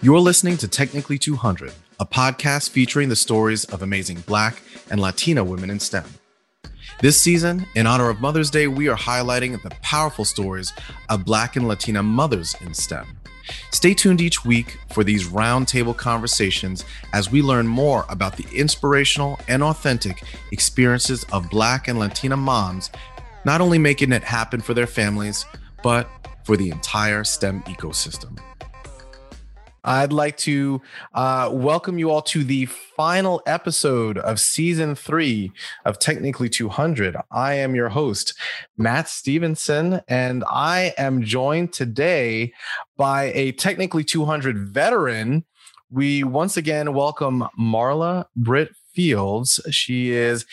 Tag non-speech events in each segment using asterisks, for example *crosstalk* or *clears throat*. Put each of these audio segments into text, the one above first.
You're listening to Technically 200, a podcast featuring the stories of amazing Black and Latina women in STEM. This season, in honor of Mother's Day, we are highlighting the powerful stories of Black and Latina mothers in STEM. Stay tuned each week for these roundtable conversations as we learn more about the inspirational and authentic experiences of Black and Latina moms, not only making it happen for their families, but for the entire STEM ecosystem. I'd like to uh, welcome you all to the final episode of season three of Technically 200. I am your host, Matt Stevenson, and I am joined today by a Technically 200 veteran. We once again welcome Marla Britt Fields. She is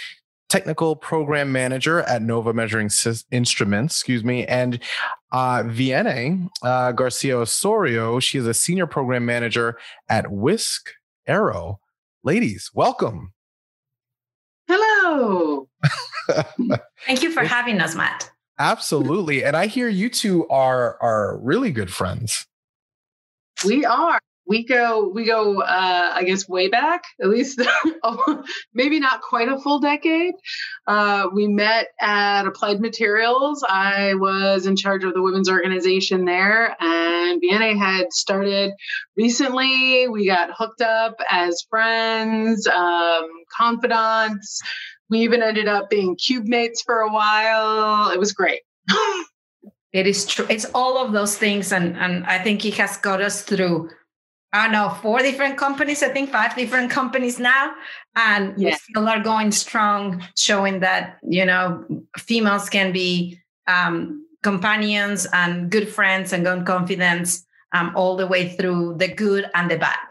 technical program manager at Nova Measuring Instruments, excuse me, and uh, Vianney uh, Garcia Osorio. She is a senior program manager at Wisk Aero. Ladies, welcome. Hello. *laughs* Thank you for having us, Matt. Absolutely. And I hear you two are are really good friends. We are we go we go uh, i guess way back at least *laughs* maybe not quite a full decade. Uh, we met at applied materials. I was in charge of the women's organization there and Vianney had started recently. We got hooked up as friends um, confidants. We even ended up being cube mates for a while. It was great. *laughs* It is true it's all of those things and and i think it has got us through I don't know, four different companies, I think five different companies now. And yeah. we still are going strong, showing that, you know, females can be um, companions and good friends and gun confidence um, all the way through the good and the bad.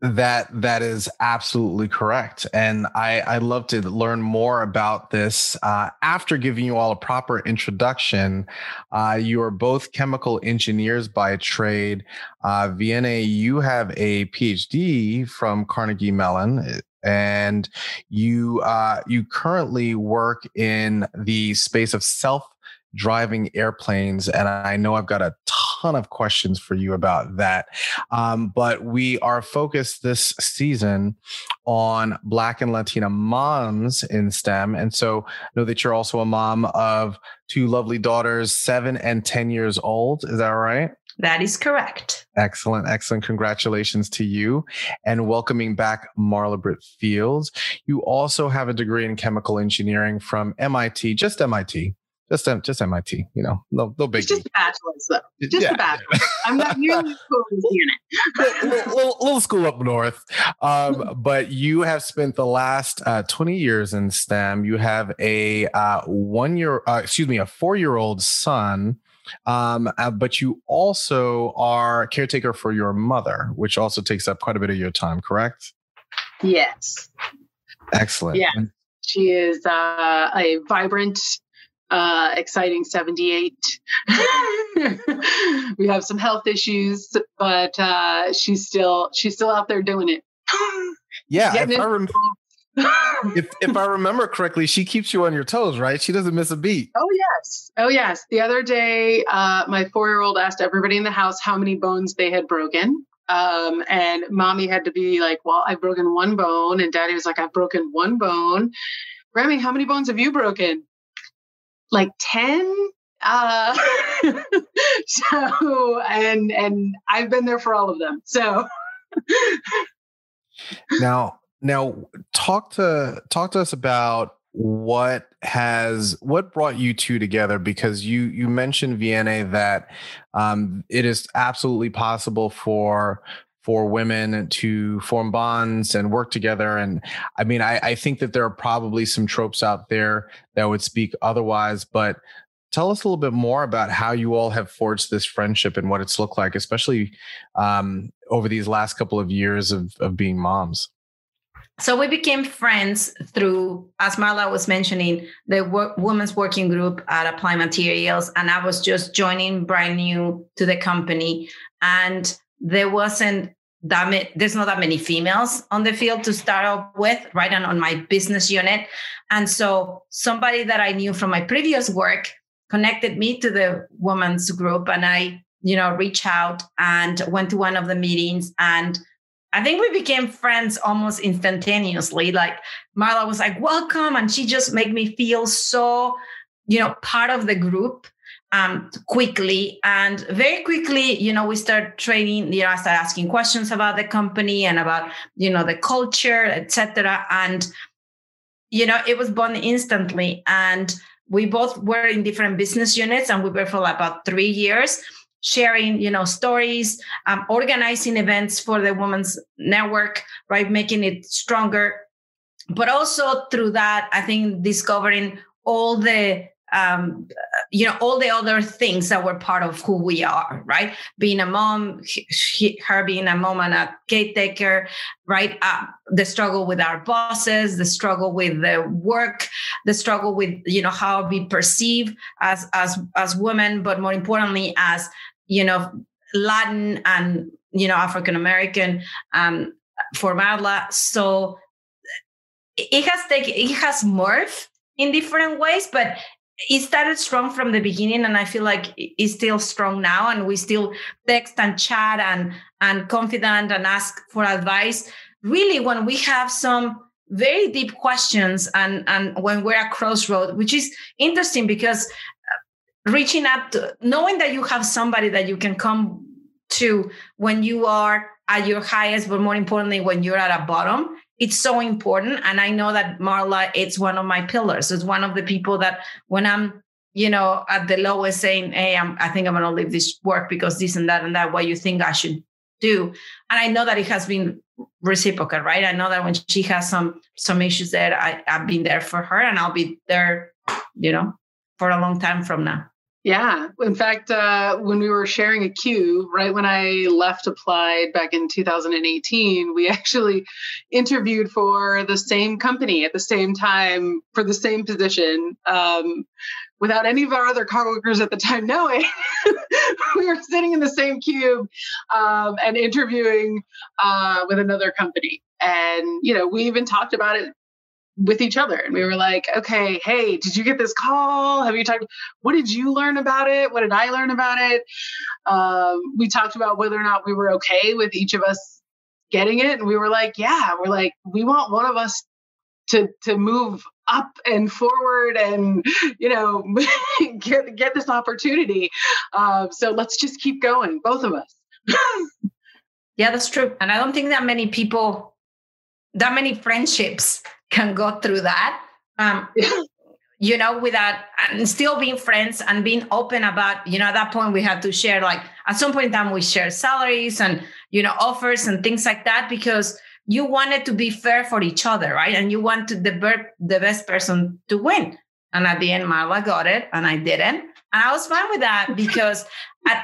That that is absolutely correct, and I I love to learn more about this uh, after giving you all a proper introduction. Uh, you are both chemical engineers by trade. Uh, Vianney, you have a PhD from Carnegie Mellon, and you uh, you currently work in the space of self driving airplanes. And I know I've got a ton of questions for you about that. Um, but we are focused this season on Black and Latina moms in STEM. And so I know that you're also a mom of two lovely daughters, seven and 10 years old. Is that right? That is correct. Excellent, excellent. Congratulations to you and welcoming back Marla Britt Fields. You also have a degree in chemical engineering from MIT, just MIT, just just MIT, you know, no no big. It's just a bachelor's though. Just yeah, a bachelor's. I'm not *laughs* nearly cool unit. little, little, little, school up north, um, *laughs* but you have spent the last uh, 20 years in STEM. You have a uh, one year, uh, excuse me, a four year old son. Um, uh, but you also are caretaker for your mother, which also takes up quite a bit of your time, correct? Yes. Excellent. Yeah. She is uh, a vibrant uh, exciting 78. *laughs* we have some health issues, but uh, she's still she's still out there doing it. *gasps* yeah, if I, rem- *laughs* if, if I remember correctly, she keeps you on your toes, right? She doesn't miss a beat. Oh yes, oh yes. The other day, uh, my four-year-old asked everybody in the house how many bones they had broken. Um, and mommy had to be like, well, I've broken one bone. And daddy was like, I've broken one bone. Grammy, how many bones have you broken? Like 10 uh *laughs* so and and i've been there for all of them so. Now now talk to talk to us about what has what brought you two together because you you mentioned Vianney that um, it is absolutely possible for for women to form bonds and work together. And I mean, I, I think that there are probably some tropes out there that would speak otherwise, but tell us a little bit more about how you all have forged this friendship and what it's looked like, especially um, over these last couple of years of, of being moms. So we became friends through, as Marla was mentioning, the women's working group at Applied Materials, and I was just joining brand new to the company, and there wasn't that many, there's not that many females on the field to start off with, right? And on my business unit. And so somebody that I knew from my previous work connected me to the women's group. And I you know, reached out and went to one of the meetings and I think we became friends almost instantaneously. Like Marla was like, welcome. And she just made me feel so, you know, part of the group um, quickly. And very quickly, you know, we start training, you know, I start asking questions about the company and about, you know, the culture, etc. And, you know, it was born instantly. And we both were in different business units and we were for about three years sharing you know stories um, organizing events for the women's network right making it stronger but also through that i think discovering all the um, you know all the other things that were part of who we are right? Being a mom he, her being a mom and a caretaker right? Uh, the struggle with our bosses the struggle with the work the struggle with you know how we perceive as as as women but more importantly as you know latin and you know african american um for marla. So it has taken it has morphed in different ways but it started strong from the beginning and i feel like it's still strong now and we still text and chat and and confident and ask for advice. Really when we have some very deep questions and and when we're at crossroad which is interesting because uh, reaching out to, knowing that you have somebody that you can come to when you are at your highest but more importantly when you're at a bottom it's so important and i know that marla it's one of my pillars. It's one of the people that when i'm you know at the lowest saying hey I'm, i think i'm going to leave this work because this and that and that what you think i should do? And i know that it has been reciprocal right? I know that when she has some some issues there I, i've been there for her and i'll be there you know for a long time from now yeah. In fact, uh, when we were sharing a queue, right when I left Applied back in 2018, we *laughs* actually interviewed for the same company at the same time for the same position. Um, without any of our other coworkers at the time knowing, *laughs* we were sitting in the same cube um, and interviewing uh, with another company. And, you know, we even talked about it with each other. And we were like okay hey did you get this call? Have you talked what did you learn about it? What did i learn about it? Um, we talked about whether or not we were okay with each of us getting it. And we were like yeah we're like we want one of us to to move up and forward and you know *laughs* get get this opportunity. Uh, so let's just keep going both of us. Yeah that's true. And i don't think that many people that many friendships can go through that. Um, *laughs* you know, without and still being friends and being open about, you know, at that point we had to share like at some point in time we share salaries and you know offers and things like that because you wanted to be fair for each other, right? And you want to the ber- the best person to win. And at the end, Marla got it, and I didn't, and I was fine with that *laughs* because I,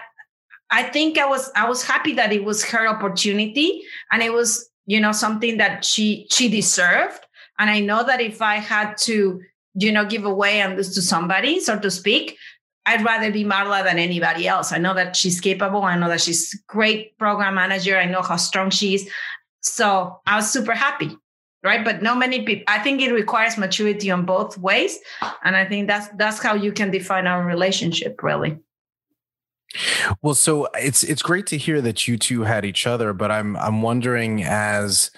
I think I was I was happy that it was her opportunity, and it was you know something that she she deserved and I know that if I had to, you know, give away and this to somebody, so to speak, I'd rather be Marla than anybody else. I know that she's capable. I know that she's great program manager. I know how strong she is. So I was super happy. Right. But not many people I think it requires maturity on both ways. And I think that's that's how you can define our relationship, really. Well, so it's it's great to hear that you two had each other, but I'm I'm wondering as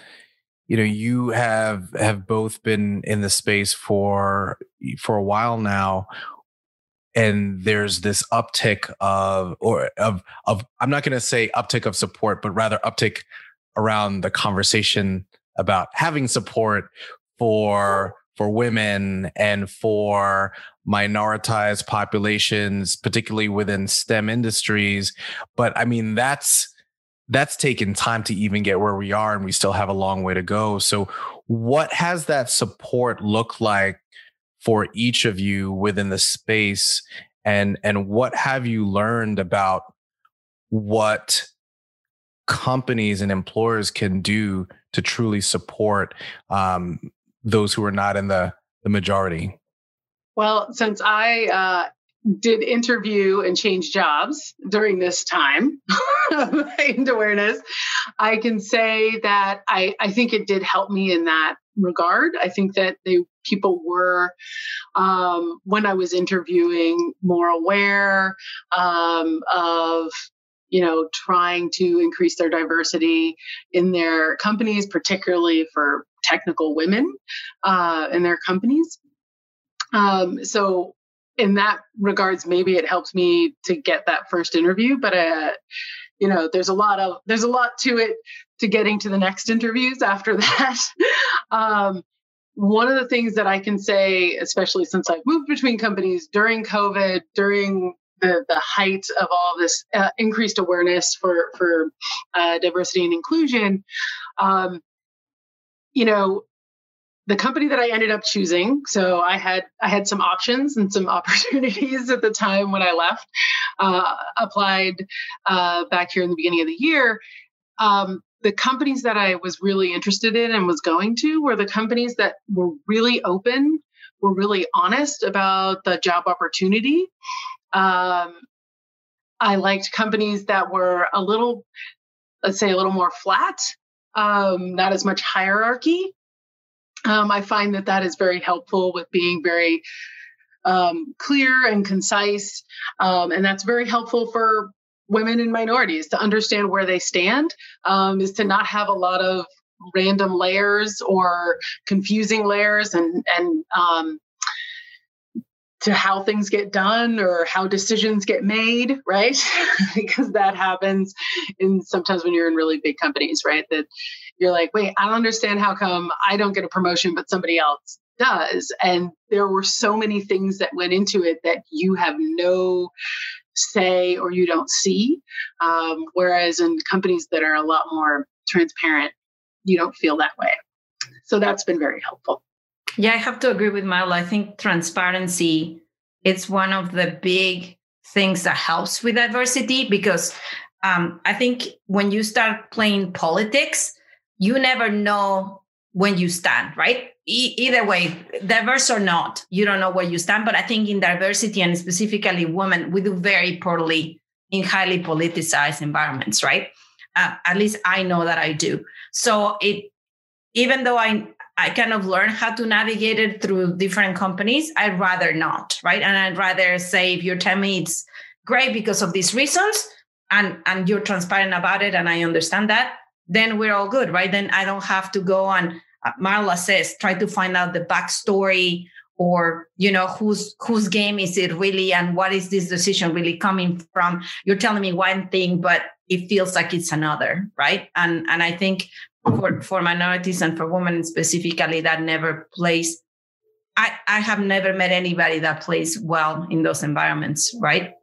you know you have have both been in the space for for a while now and there's this uptick of or of of I'm not going to say uptick of support but rather uptick around the conversation about having support for for women and for minoritized populations particularly within STEM industries. But I mean that's that's taken time to even get where we are and we still have a long way to go. So what has that support look like for each of you within the space? And and what have you learned about what companies and employers can do to truly support um, those who are not in the the majority? Well since i uh, did interview and change jobs during this time *laughs* of heightened awareness, I can say that I, I think it did help me in that regard. I think that they people were um, when I was interviewing more aware um, of you know, trying to increase their diversity in their companies, particularly for technical women uh, in their companies. Um, so, in that regards, maybe it helps me to get that first interview. But uh, you know, there's a lot of there's a lot to it to getting to the next interviews after *laughs* that. um, one of the things that I can say, especially since I've moved between companies during COVID, during the, the height of all this uh, increased awareness for for uh, diversity and inclusion, um, you know, the company that I ended up choosing. So I had I had some options and some *laughs* opportunities at the time when I left. Uh, applied uh, back here in the beginning of the year. Um, the companies that I was really interested in and was going to were the companies that were really open, were really honest about the job opportunity, um, I liked companies that were a little, let's say, a little more flat, um, not as much hierarchy. Um, I find that that is very helpful with being very um, clear and concise. Um, and that's very helpful for women and minorities to understand where they stand, um, is to not have a lot of random layers or confusing layers and, and um, to how things get done or how decisions get made, right? *laughs* because that happens in sometimes when you're in really big companies, right? That you're like, wait, I don't understand how come I don't get a promotion, but somebody else does. And there were so many things that went into it that you have no say or you don't see. Um, whereas in companies that are a lot more transparent, you don't feel that way. So that's been very helpful. Yeah, I have to agree with Marla. I think transparency it's one of the big things that helps with diversity because um, I think when you start playing politics, you never know when you stand, right? E- either way, diverse or not, you don't know where you stand. But I think in diversity and specifically women, we do very poorly in highly politicized environments, right? Uh, at least I know that I do. So it, even though I I kind of learn how to navigate it through different companies. I'd rather not, right? And I'd rather say if you're telling me it's great because of these reasons and and you're transparent about it and I understand that, then we're all good, right? Then I don't have to go on uh, Marla says try to find out the backstory or you know whose whose game is it really and what is this decision really coming from? You're telling me one thing but it feels like it's another right? And and i think for, for minorities and for women specifically that never plays I, I have never met anybody that plays well in those environments right?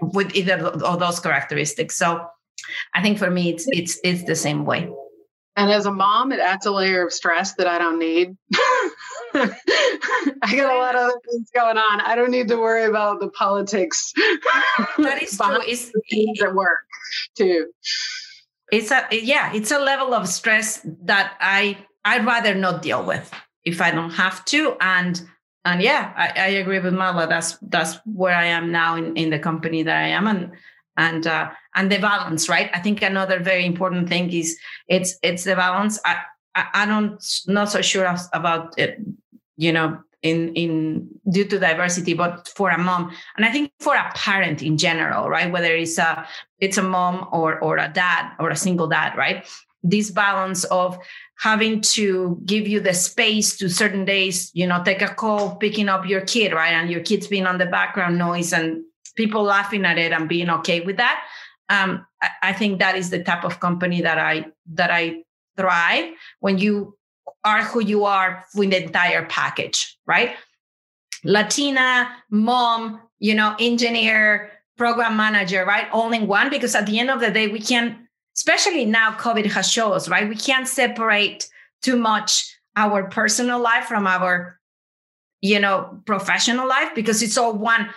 With either of those characteristics. So i think for me it's it's it's the same way. And as a mom it adds a layer of stress that i don't need. *laughs* I got a lot of other things going on. I don't need to worry about the politics. *laughs* That is true. It's things at work too. It's a yeah it's a level of stress that i i'd rather not deal with if i don't have to. And and yeah i, I agree with Marla. that's that's where i am now in, in the company that i am. And and uh, and the balance right? I think another very important thing is it's it's the balance. I i, don't not so sure about it you know in in due to diversity but for a mom and i think for a parent in general right? Whether it's a it's a mom or or a dad or a single dad right? This balance of having to give you the space to certain days you know take a call picking up your kid right? And your kids being on the background noise and people laughing at it and being okay with that um, I, I think that is the type of company that i that i thrive when you are who you are with the entire package, right? Latina, mom, you know, engineer, program manager, right? All in one, because at the end of the day, we can't, especially now COVID has shown us, right? We can't separate too much our personal life from our, you know, professional life because it's all one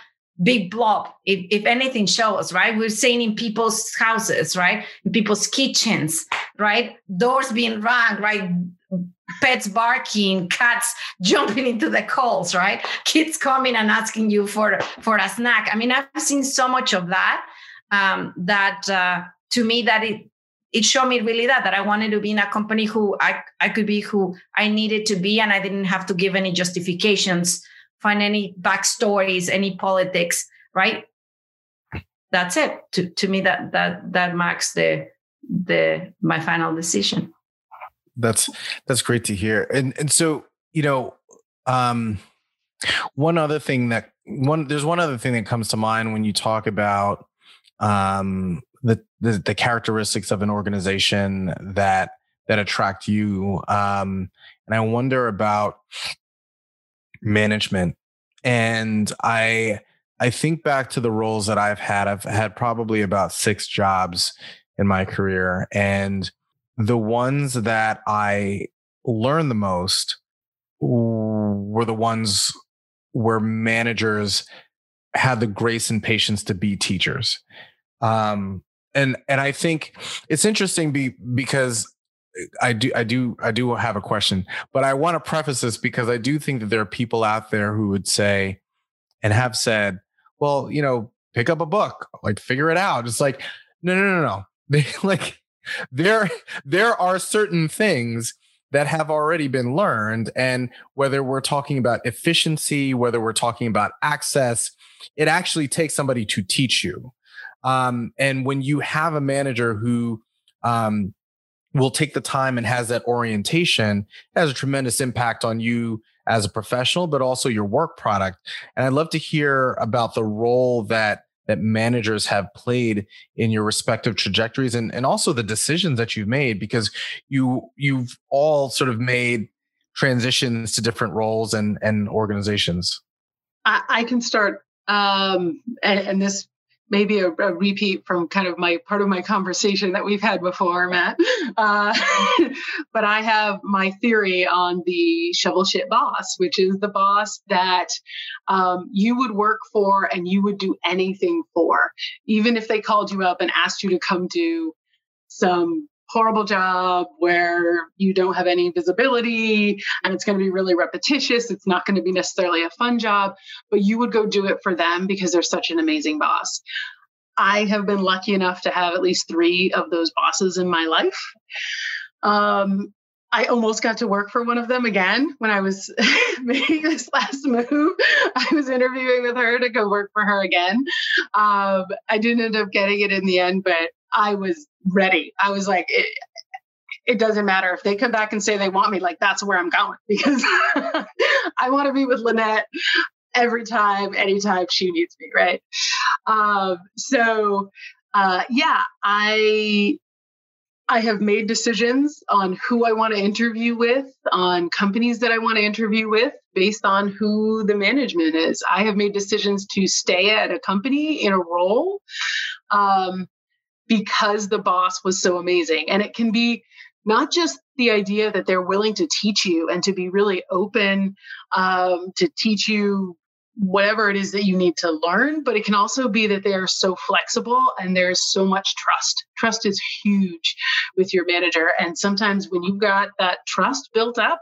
big blob. If, if anything shows, right? We're seeing in people's houses, right? In people's kitchens, right? Doors being rung, right? pets barking, cats *laughs* jumping into the calls, right? Kids coming and asking you for for a snack. I mean, I've seen so much of that um, that uh, to me that it it showed me really that that I wanted to be in a company who I I could be who I needed to be, and I didn't have to give any justifications, find any backstories, any politics, right? that's it. To to me, that that that marks the the my final decision. That's that's great to hear. And and so you know, um, one other thing that one there's one other thing that comes to mind when you talk about um, the, the, the characteristics of an organization that that attract you. Um, and I wonder about management. And I I think back to the roles that I've had. I've had probably about six jobs in my career, and the ones that I learned the most were the ones where managers had the grace and patience to be teachers. Um, and and I think it's interesting be, because I do I do I do have a question, but I want to preface this because I do think that there are people out there who would say and have said, well, you know, pick up a book, like figure it out. It's like, no, no, no, no. They *laughs* like there there are certain things that have already been learned. And whether we're talking about efficiency, whether we're talking about access, it actually takes somebody to teach you. Um, and when you have a manager who um, will take the time and has that orientation, has a tremendous impact on you as a professional, but also your work product. And I'd love to hear about the role that that managers have played in your respective trajectories and, and also the decisions that you've made because you you've all sort of made transitions to different roles and and organizations. I, I can start um, and, and, this maybe a, a, repeat from kind of my part of my conversation that we've had before, Matt. Uh, *laughs* but I have my theory on the shovel shit boss, which is the boss that um, you would work for and you would do anything for, even if they called you up and asked you to come do some horrible job where you don't have any visibility and it's going to be really repetitious. It's not going to be necessarily a fun job, but you would go do it for them because they're such an amazing boss. I have been lucky enough to have at least three of those bosses in my life. Um, I almost got to work for one of them again when I was *laughs* making this last move. I was interviewing with her to go work for her again. Um, I didn't end up getting it in the end, but I was ready. I was like, it, it doesn't matter if they come back and say they want me, like that's where I'm going *laughs* because I want to be with Lynette every time, anytime she needs me, right? Um, so uh, yeah, I I have made decisions on who I want to interview with, on companies that I want to interview with, based on who the management is. I have made decisions to stay at a company in a role um, because the boss was so amazing. And it can be not just the idea that they're willing to teach you and to be really open um, to teach you whatever it is that you need to learn, but it can also be that they are so flexible and there's so much trust. Trust is huge with your manager. And sometimes when you've got that trust built up,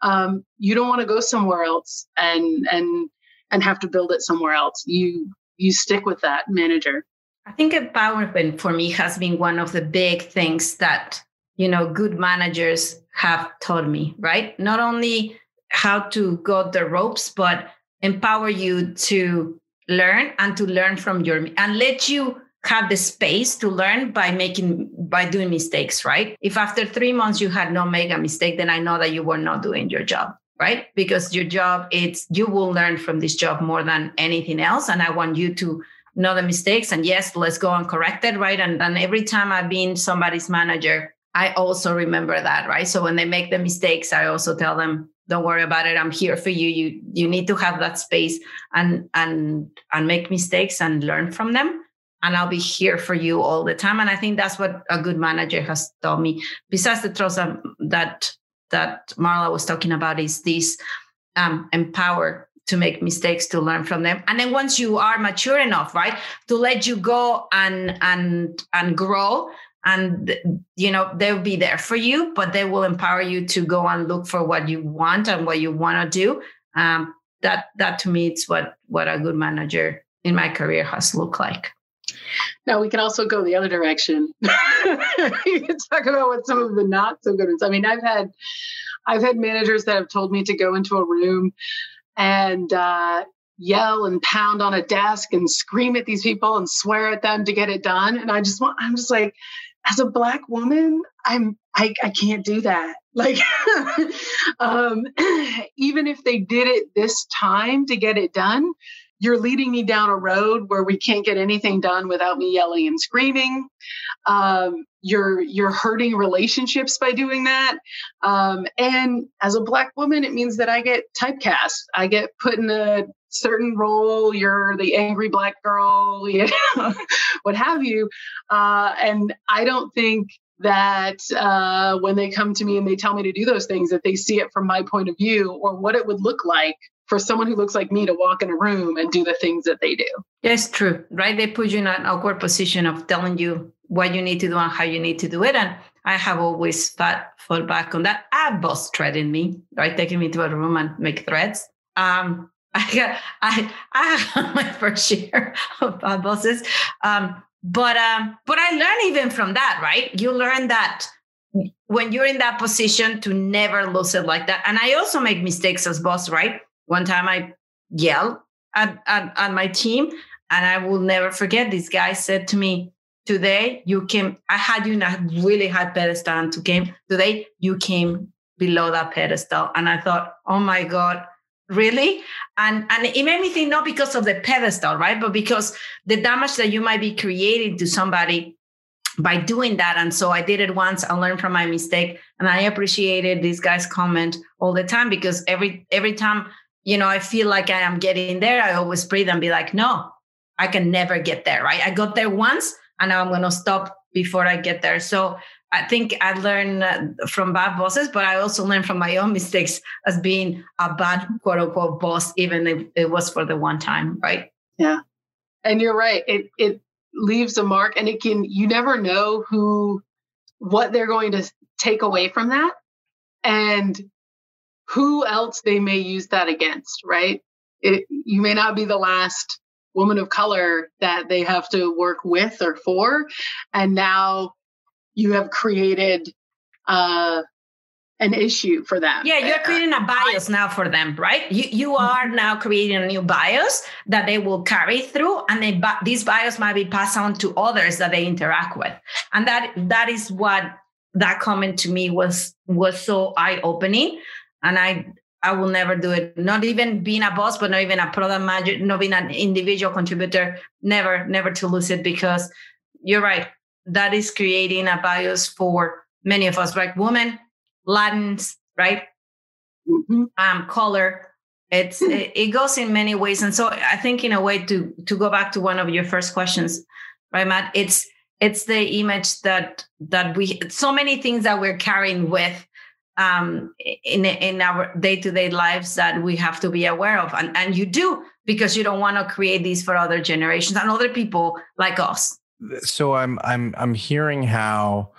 um, you don't want to go somewhere else and and and have to build it somewhere else. You you stick with that manager. I think empowerment for me has been one of the big things that, you know, good managers have taught me, right? Not only how to go the ropes, but empower you to learn and to learn from your and let you have the space to learn by making by doing mistakes right if after three months you had not made a mistake then i know that you were not doing your job right because your job it's you will learn from this job more than anything else and i want you to know the mistakes and yes let's go and correct it right? And then every time i've been somebody's manager i also remember that right? So when they make the mistakes i also tell them don't worry about it. I'm here for you. You you need to have that space and and and make mistakes and learn from them. And i'll be here for you all the time. And i think that's what a good manager has taught me. Besides the trust that that marla was talking about is this um, empower to make mistakes to learn from them. And then once you are mature enough right to let you go and and and grow and you know they'll be there for you but they will empower you to go and look for what you want and what you want to do. Um, that that to me it's what what a good manager in my career has looked like. Now we can also go the other direction. *laughs* You can talk about what some of the not so good ones. I mean i've had i've had managers that have told me to go into a room and uh, yell and pound on a desk and scream at these people and swear at them to get it done. And I just want, I'm just like, as a black woman, I'm I, I can't do that. *laughs* Like um, *clears throat* even if they did it this time to get it done, you're leading me down a road where we can't get anything done without me yelling and screaming. Um, you're you're hurting relationships by doing that. Um, and as a black woman, it means that I get typecast. I get put in a certain role. You're the angry black girl, *laughs* you know, what have you. Uh, and I don't think that uh, when they come to me and they tell me to do those things, that they see it from my point of view or what it would look like for someone who looks like me to walk in a room and do the things that they do. Yes, true. Right? They put you in an awkward position of telling you what you need to do and how you need to do it. And I have always fought, fought back on that. I boss threatening me, right? Taking me to a room and make threats. Um, *laughs* I got, I, I have *laughs* my first share of bad bosses. Um, but um, but I learned even from that, right? You learn that when you're in that position to never lose it like that. And I also make mistakes as boss, right? One time I yelled at, at, at my team, and I will never forget this guy said to me, Today you came, I had you in a really high pedestal, and to came today you came below that pedestal. And I thought, oh my God, really? And and it made me think not because of the pedestal right? But because the damage that you might be creating to somebody by doing that. And so i did it once. I learned from my mistake. And i appreciated this guy's comment all the time because every every time you know i feel like i am getting there i always breathe and be like no i can never get there right? I got there once and now i'm going to stop before i get there. So I think I learned uh, from bad bosses, but I also learned from my own mistakes as being a bad quote unquote boss, even if it was for the one time, right? Yeah. And you're right. It it leaves a mark and it can you never know who what they're going to take away from that and who else they may use that against, right? It, you may not be the last woman of color that they have to work with or for. And now you have created uh, an issue for them. Yeah, you're creating a bias now for them, right? You you mm-hmm. are now creating a new bias that they will carry through, and they these bias might be passed on to others that they interact with, and that that is what that comment to me was was so eye opening, and I. I will never do it. Not even being a boss, but not even a product manager, not being an individual contributor. Never, never to lose it because you're right that is creating a bias for many of us, like women, Latins, right? Mm-hmm. Um, color. It's hmm. it, it goes in many ways, and so I think in a way to to go back to one of your first questions, right, Matt? It's it's the image that that we so many things that we're carrying with um, in in our day to day lives that we have to be aware of, and and you do because you don't want to create these for other generations and other people like us so i'm i'm i'm hearing how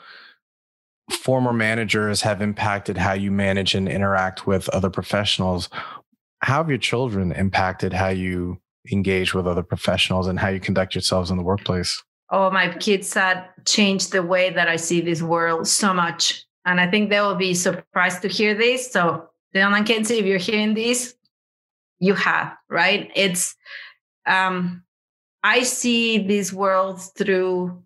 former managers have impacted how you manage and interact with other professionals. How have your children impacted how you engage with other professionals and how you conduct yourselves in the workplace? Oh my kids had changed the way that i see this world so much and i think they will be surprised to hear this. So dylan and kenzie if you're hearing this you have right? It's um I see these worlds through.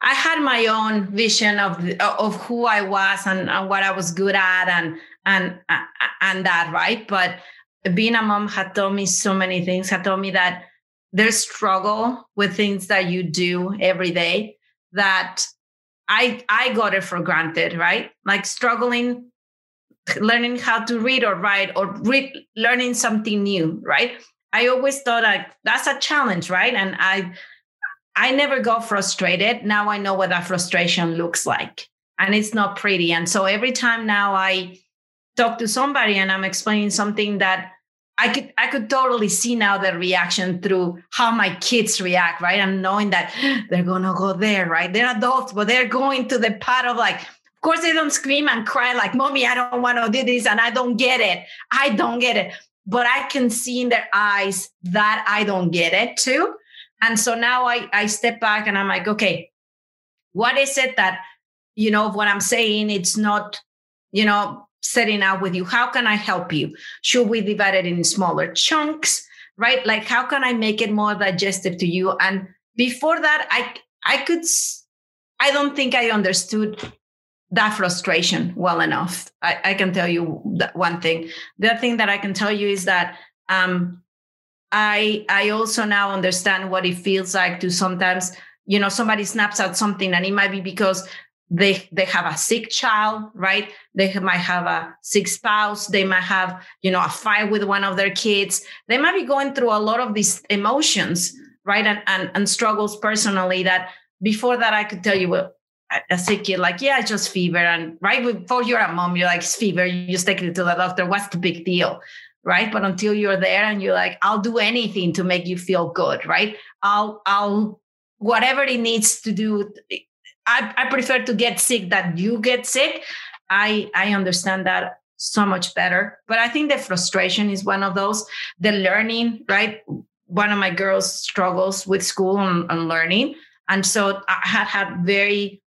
I had my own vision of of who I was and, and what I was good at and and and that right. But being a mom had taught me so many things. Had taught me that there's struggle with things that you do every day that I I got it for granted, right? Like struggling learning how to read or write or read learning something new, right? I always thought like that's a challenge, right? And I I never got frustrated. Now I know what that frustration looks like. And it's not pretty. And so every time now I talk to somebody and I'm explaining something that I could I could totally see now the reaction through how my kids react, right? And knowing that *gasps* they're gonna go there, right? They're adults, but they're going to the part of like, of course they don't scream and cry like, mommy, I don't want to do this and I don't get it. I don't get it but I can see in their eyes that I don't get it too. And so now I, I step back and I'm like, okay, what is it that, you know, what I'm saying, it's not, you know, setting out with you. How can I help you? Should we divide it in smaller chunks? right? Like, how can I make it more digestive to you? And before that, I I could I don't think I understood that frustration well enough. I, I can tell you that one thing. The other thing that I can tell you is that um, I I also now understand what it feels like to sometimes, you know, somebody snaps at something and it might be because they they have a sick child, right? They might have a sick spouse. They might have, you know, a fight with one of their kids. They might be going through a lot of these emotions, right? And and, and struggles personally that before that I could tell you, well, a sick kid, like, yeah, it's just fever. And right before you're a mom, you're like, it's fever. You just take it to the doctor. What's the big deal? Right. But until you're there and you're like, I'll do anything to make you feel good. Right. I'll, I'll, whatever it needs to do. I, I prefer to get sick that you get sick. I, I understand that so much better. But I think the frustration is one of those, the learning, right? One of my girls struggles with school and, and learning. And so I had had very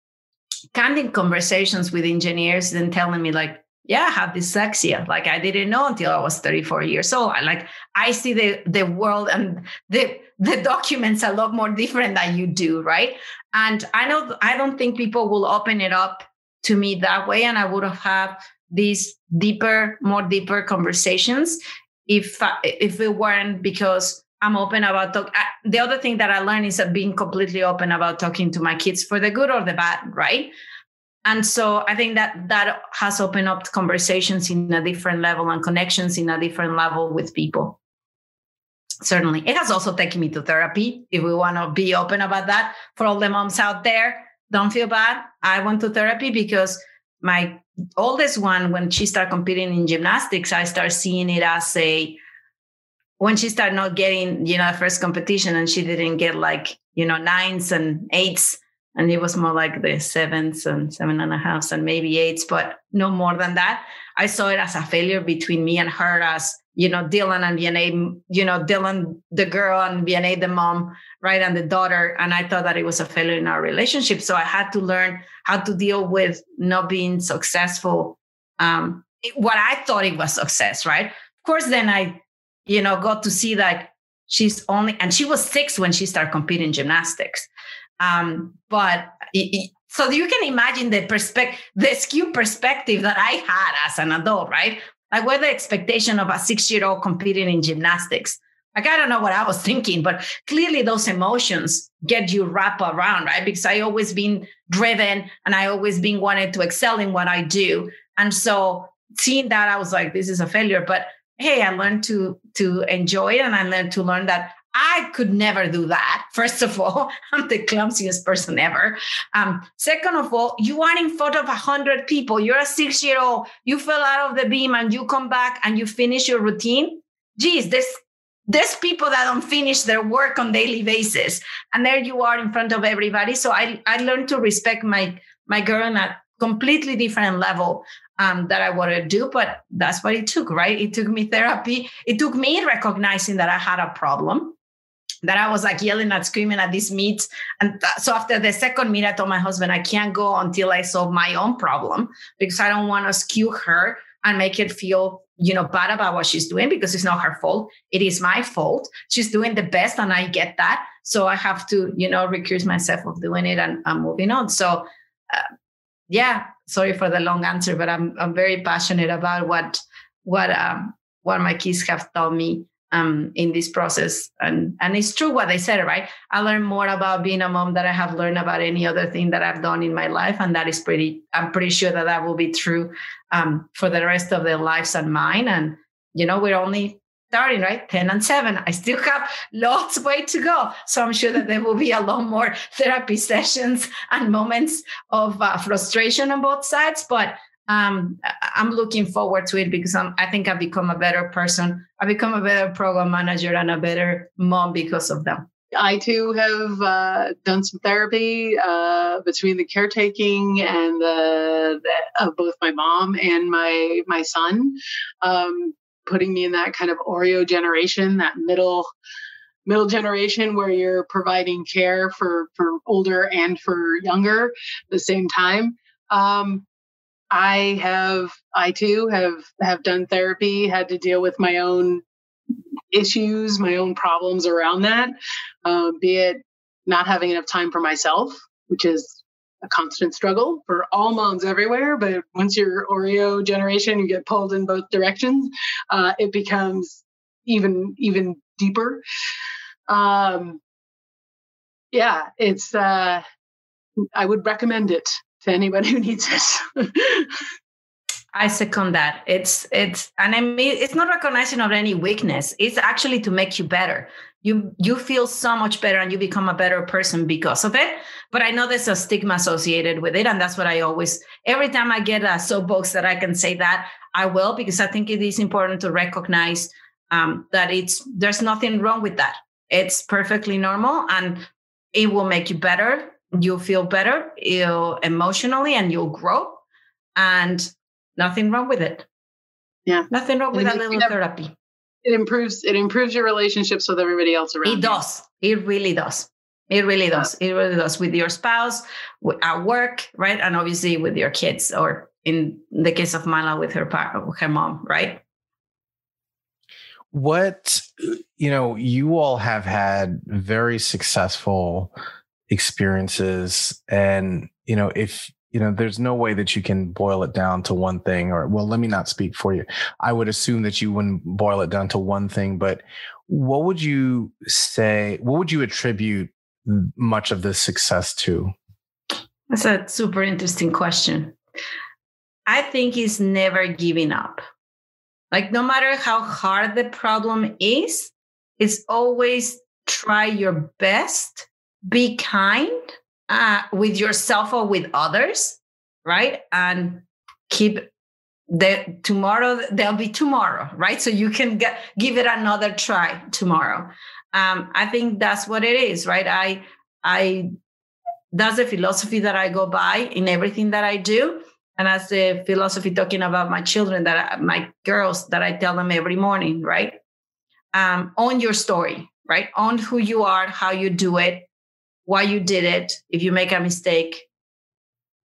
candid conversations with engineers and telling me like yeah i have dyslexia. Like i didn't know until i was 34 years old. I, like i see the the world and the the documents a lot more different than you do right? And i know i don't think people will open it up to me that way and i would have had these deeper more deeper conversations if if it weren't because I'm open about talk. the other thing that I learned is being completely open about talking to my kids for the good or the bad, right? And so I think that that has opened up conversations in a different level and connections in a different level with people. Certainly, it has also taken me to therapy. If we want to be open about that, for all the moms out there, don't feel bad. I went to therapy because my oldest one, when she started competing in gymnastics, I started seeing it as a when she started not getting, you know, the first competition and she didn't get like, you know, nines and eights, and it was more like the sevens and seven and a half and maybe eights, but no more than that. I saw it as a failure between me and her as, you know, Dylan and Vianney, you know, Dylan, the girl and Vianney, the mom, right, and the daughter. And I thought that it was a failure in our relationship. So I had to learn how to deal with not being successful. Um, what I thought it was success, right? Of course, then I you know, got to see that she's only, and she was six when she started competing gymnastics. Um, but it, it, so you can imagine the perspective, the skew perspective that I had as an adult, right? Like what the expectation of a six-year-old competing in gymnastics. Like I don't know what I was *laughs* thinking, but clearly those emotions get you wrapped around, right? Because I always been driven and I always been wanted to excel in what I do. And so seeing that, I was like, this is a failure. But hey i learned to to enjoy it and i learned to learn that i could never do that *laughs* first of all. I'm the clumsiest person ever. Um, second of all you are in front of a hundred people. You're a six year old you fell out of the beam and you come back and you finish your routine. Geez there's there's people that don't finish their work on daily basis. And there you are in front of everybody. So i i learned to respect my my girl on a completely different level um, that I wanted to do, but that's what it took, right? It took me therapy. It took me recognizing that I had a problem, that I was like yelling and screaming at these meets. And th- so after the second meet, I told my husband, I can't go until I solve my own problem because I don't want to skew her and make it feel you know bad about what she's doing because it's not her fault it is my fault she's doing the best and i get that so i have to you know recuse myself of doing it and moving on so uh, yeah, sorry for the long answer, but I'm I'm very passionate about what what um, what my kids have taught me um, in this process. And and it's true what they said, right? I learned more about being a mom that I have learned about any other thing that I've done in my life, and that is pretty. I'm pretty sure that that will be true um, for the rest of their lives and mine. And you know, we're only starting right? 10 and 7 i still have lots of way to go. So i'm sure that there will be a lot more therapy *laughs* sessions and moments of uh, frustration on both sides but um, i'm looking forward to it because I'm, i think i've become a better person. I've become a better program manager and a better mom because of them. I too have uh, done some therapy uh, between the caretaking and the, the, of both my mom and my my son. Um, putting me in that kind of Oreo generation, that middle middle generation where you're providing care for for older and for younger at the same time. Um, I have I too have have done therapy, had to deal with my own issues, my own problems around that, uh, be it not having enough time for myself, which is a constant struggle for all moms everywhere. But once you're Oreo generation, you get pulled in both directions. Uh, it becomes even even deeper. Um, yeah, it's. Uh, I would recommend it to anybody who needs it. I second that. It's it's and I mean it's not recognizing of any weakness. It's actually to make you better. You you feel so much better and you become a better person because of it. But I know there's a stigma associated with it, and that's what I always every time I get a soapbox that I can say that I will because I think it is important to recognize um, that it's there's nothing wrong with that. It's perfectly normal and it will make you better. You'll feel better you'll emotionally and you'll grow. And nothing wrong with it. Yeah. Nothing wrong with a little therapy. It improves it improves your relationships with everybody else around. It you. does. It really does. It really does. It really does with your spouse, at work, right? And obviously with your kids, or in the case of Marla with her her mom, right? What you know, you all have had very successful experiences, and you know, if you know, there's no way that you can boil it down to one thing, or well, let me not speak for you. I would assume that you wouldn't boil it down to one thing, but what would you say? What would you attribute much of this success to? That's a super interesting question. I think it's never giving up. Like, no matter how hard the problem is, it's always try your best, be kind uh, with yourself or with others, right? And keep the tomorrow there'll be tomorrow right? So you can get, give it another try tomorrow. Um, i think that's what it is right? I i that's the philosophy that i go by in everything that i do. And that's the philosophy talking about my children that I, my girls that i tell them every morning right? Um, own your story right? Own who you are how you do it why you did it. If you make a mistake,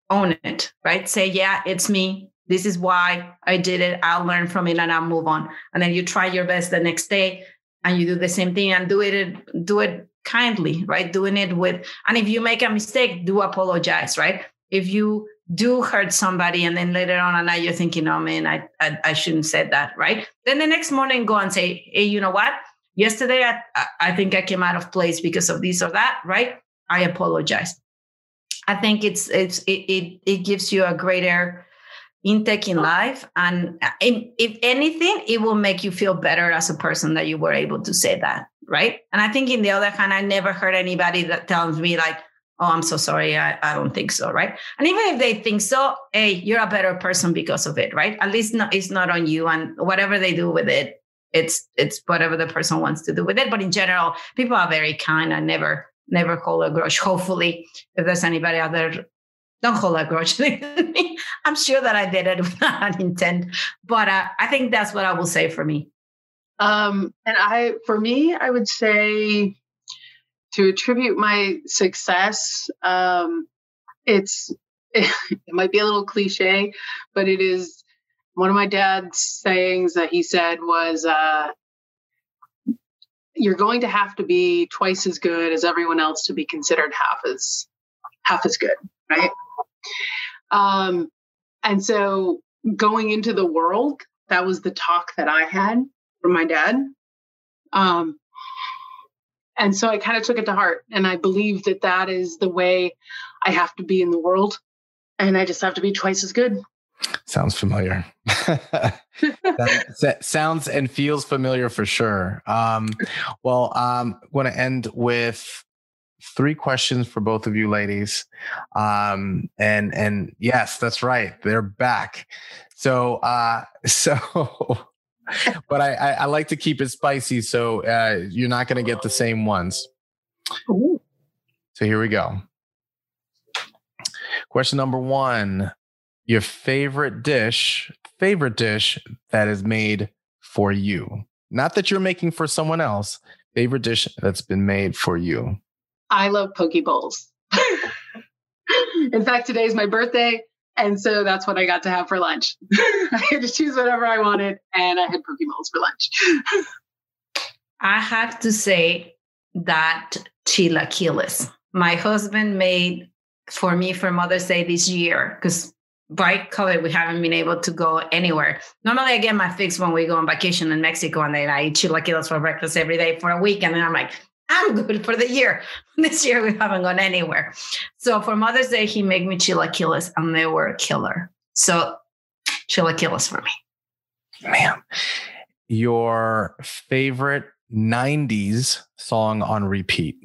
own it, right? Say, yeah, it's me. This is why I did it. I'll learn from it and I'll move on. And then you try your best the next day and you do the same thing and do it do it kindly, right? Doing it with and if you make a mistake, do apologize, right? If you do hurt somebody and then later on at night you're thinking, oh man, I, I, I shouldn't say that, right? Then the next morning go and say, hey, you know what? Yesterday I, I think I came out of place because of this or that, right? I apologize. I think it's it's it it, it gives you a greater intake in life, and uh, if, if anything, it will make you feel better as a person that you were able to say that, right? And I think in the other hand, I never heard anybody that tells me like, "Oh, I'm so sorry, I, I don't think so," right? And even if they think so, hey, you're a better person because of it, right? At least not, it's not on you, and whatever they do with it, it's it's whatever the person wants to do with it. But in general, people are very kind. I never never hold a grudge. Hopefully, if there's anybody out there, don't hold a grudge. *laughs* I'm sure that I did it *laughs* without intent, but uh, I think that's what I will say for me. Um, and I, for me, I would say to attribute my success, um, it's *laughs* it, might be a little cliche, but it is one of my dad's sayings that he said was uh, you're going to have to be twice as good as everyone else to be considered half as half as good right? Um and so going into the world that was the talk that i had from my dad. Um and so i kind of took it to heart and i believe that that is the way i have to be in the world and i just have to be twice as good. Sounds familiar. *laughs* that, sounds and feels familiar for sure. Um, well, um, I'm going to end with three questions for both of you ladies. Um, and and yes, that's right, they're back. So uh, *laughs* so. but I, I, I like to keep it spicy, so uh, you're not going to get the same ones. Ooh. So here we go. Question number one your favorite dish, favorite dish that is made for you. Not that you're making for someone else, favorite dish that's been made for you. I love poke bowls. In fact, today is my birthday. And so that's what I got to have for lunch. *laughs* I had to choose whatever I wanted, and I had poke bowls for lunch. I have to say that chilaquiles. My husband made for me for Mother's Day this year because by COVID we haven't been able to go anywhere. Normally I get my fix when we go on vacation in Mexico and then I eat chilaquiles for breakfast every day for a week and then I'm like, I'm good for the year. *laughs* This year we haven't gone anywhere. So for Mother's Day he made me chilaquiles and they were a killer. So chilaquiles for me. Man, your favorite 90s song on repeat?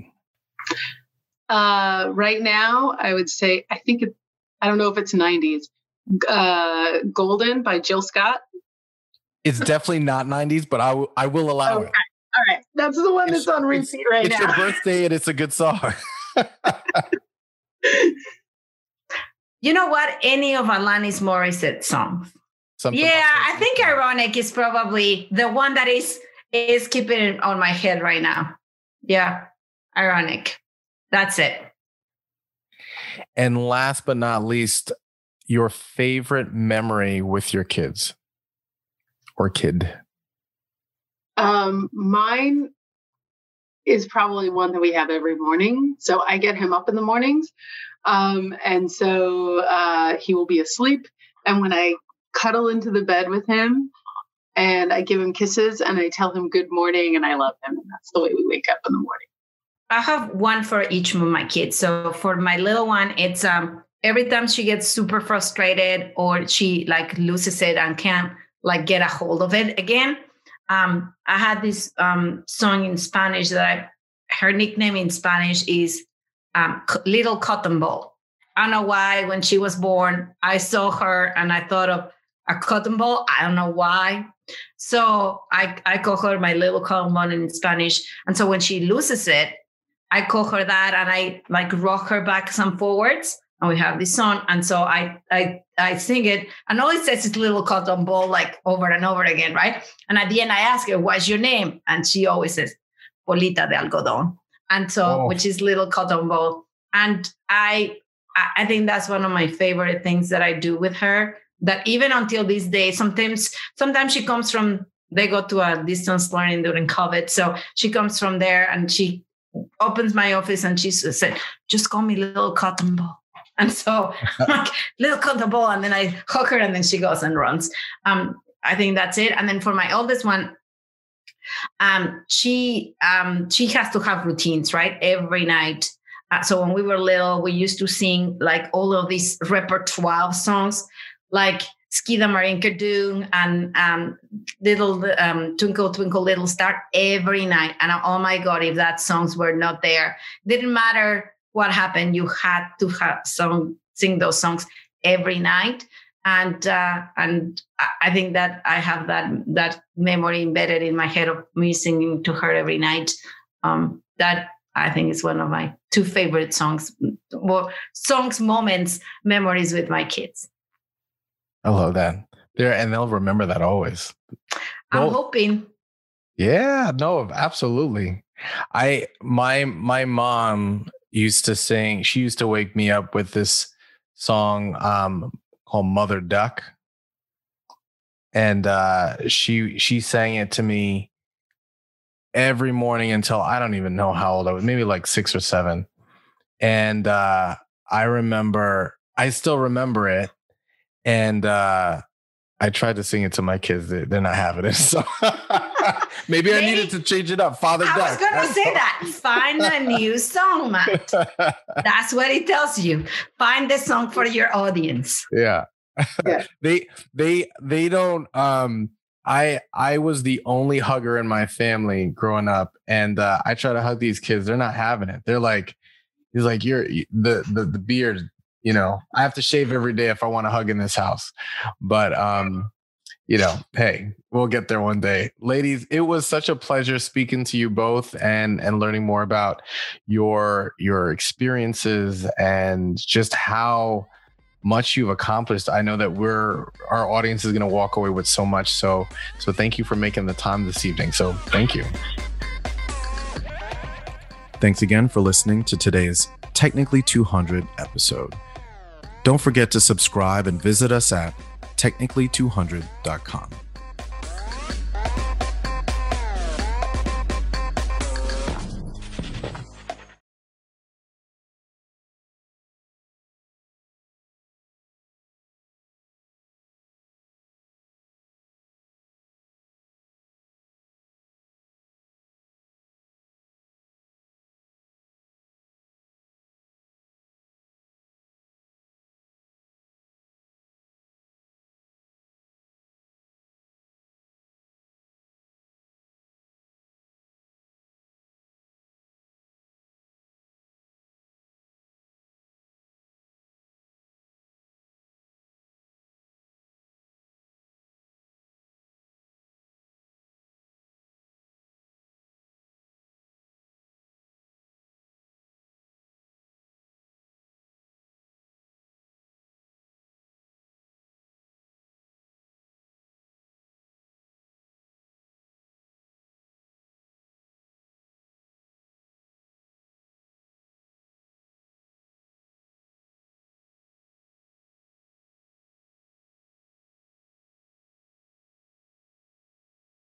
Uh, right now, I would say, I think, it, I don't know if it's 90s. Uh, Golden by Jill Scott. It's definitely not 90s, but I, w- I will allow okay. it. All right. That's the one that's on repeat right it's now. It's your birthday and it's a good song. *laughs* you know what? Any of Alanis Morissette songs. Something yeah, I think ironic is probably the one that is is keeping it on my head right now. Yeah, ironic. That's it. And last but not least, your favorite memory with your kids or kid? Um, mine is probably one that we have every morning. So I get him up in the mornings. Um, and so uh, he will be asleep. And when I cuddle into the bed with him and I give him kisses and I tell him good morning and I love him. And that's the way we wake up in the morning. I have one for each of my kids. So for my little one, it's um every time she gets super frustrated or she like loses it and can't like get a hold of it again. Um, I had this um song in Spanish that I her nickname in Spanish is um, Little Cotton Ball. I don't know why when she was born, I saw her and I thought of a cotton ball. I don't know why. So I, I call her my little cotton ball in Spanish. And so when she loses it, I call her that and I like rock her back some forwards and we have this song. And so I I I sing it and all it says is little cotton ball like over and over again, right? And at the end I ask her, what's your name? And she always says, "Bolita de algodón. And so oh. which is little cotton ball. And I I think that's one of my favorite things that I do with her that even until this day, sometimes sometimes she comes from they go to a distance learning during COVID. So she comes from there and she opens my office and she said, just call me little cotton ball. And so like little the ball. And then I hook her and then she goes and runs. Um, I think that's it. And then for my oldest one, um, she um, she has to have routines, right? Every night. Uh, so when we were little, we used to sing like all of these repertoire songs like Skida Marinkerdung and um, Little um, Twinkle Twinkle Little Star every night. And oh my God, if that songs were not there, didn't matter what happened. You had to have some sing those songs every night. And uh, and I think that I have that that memory embedded in my head of me singing to her every night. Um, that I think is one of my two favorite songs, or songs, moments, memories with my kids. I love that. There and they'll remember that always. I'm well, hoping. Yeah, no, absolutely. I my my mom used to sing, she used to wake me up with this song um called Mother Duck. And uh she she sang it to me every morning until I don't even know how old I was, maybe like 6 or 7. And uh I remember I still remember it and uh, I tried to sing it to my kids. They're not having it. *laughs* So maybe, *laughs* maybe, I needed to change it up. Father I Duck. was going to say that. Find a new song, Matt. *laughs* That's what it tells you. Find the song for your audience. Yeah. *laughs* yeah. they they they don't um I I was the only hugger in my family growing up and uh, I try to hug these kids they're not having it. They're like he's like you're the the the beard you know, I have to shave every day if I want to hug in this house. But um, you know, hey, we'll get there one day. Ladies, it was such a pleasure speaking to you both and and learning more about your your experiences and just how much you've accomplished. I know that we're our audience is going to walk away with so much. So so thank you for making the time this evening. So thank you. Thanks again for listening to today's Technically 200 episode. Don't forget to subscribe and visit us at technically200.com.